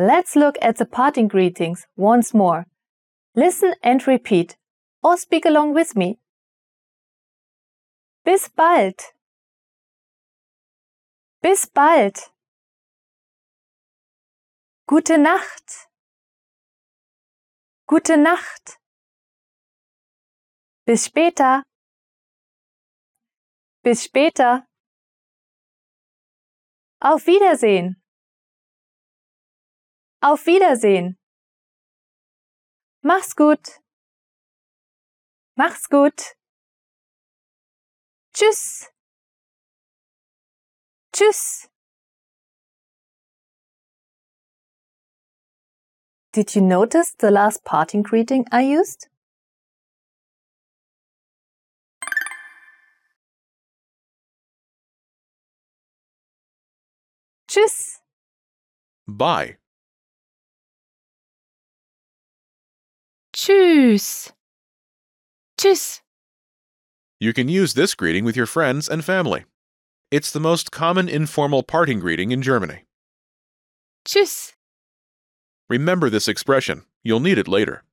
Let's look at the parting greetings once more. Listen and repeat, or speak along with me. Bis bald. Bis bald. Gute Nacht. Gute Nacht. Bis später. Bis später. Auf Wiedersehen. Auf Wiedersehen. Mach's gut. Mach's gut. Tschüss. Tschüss. Did you notice the last parting greeting I used? Tschüss. Bye. Tschüss. Tschüss. You can use this greeting with your friends and family. It's the most common informal parting greeting in Germany. Tschüss. Remember this expression. You'll need it later.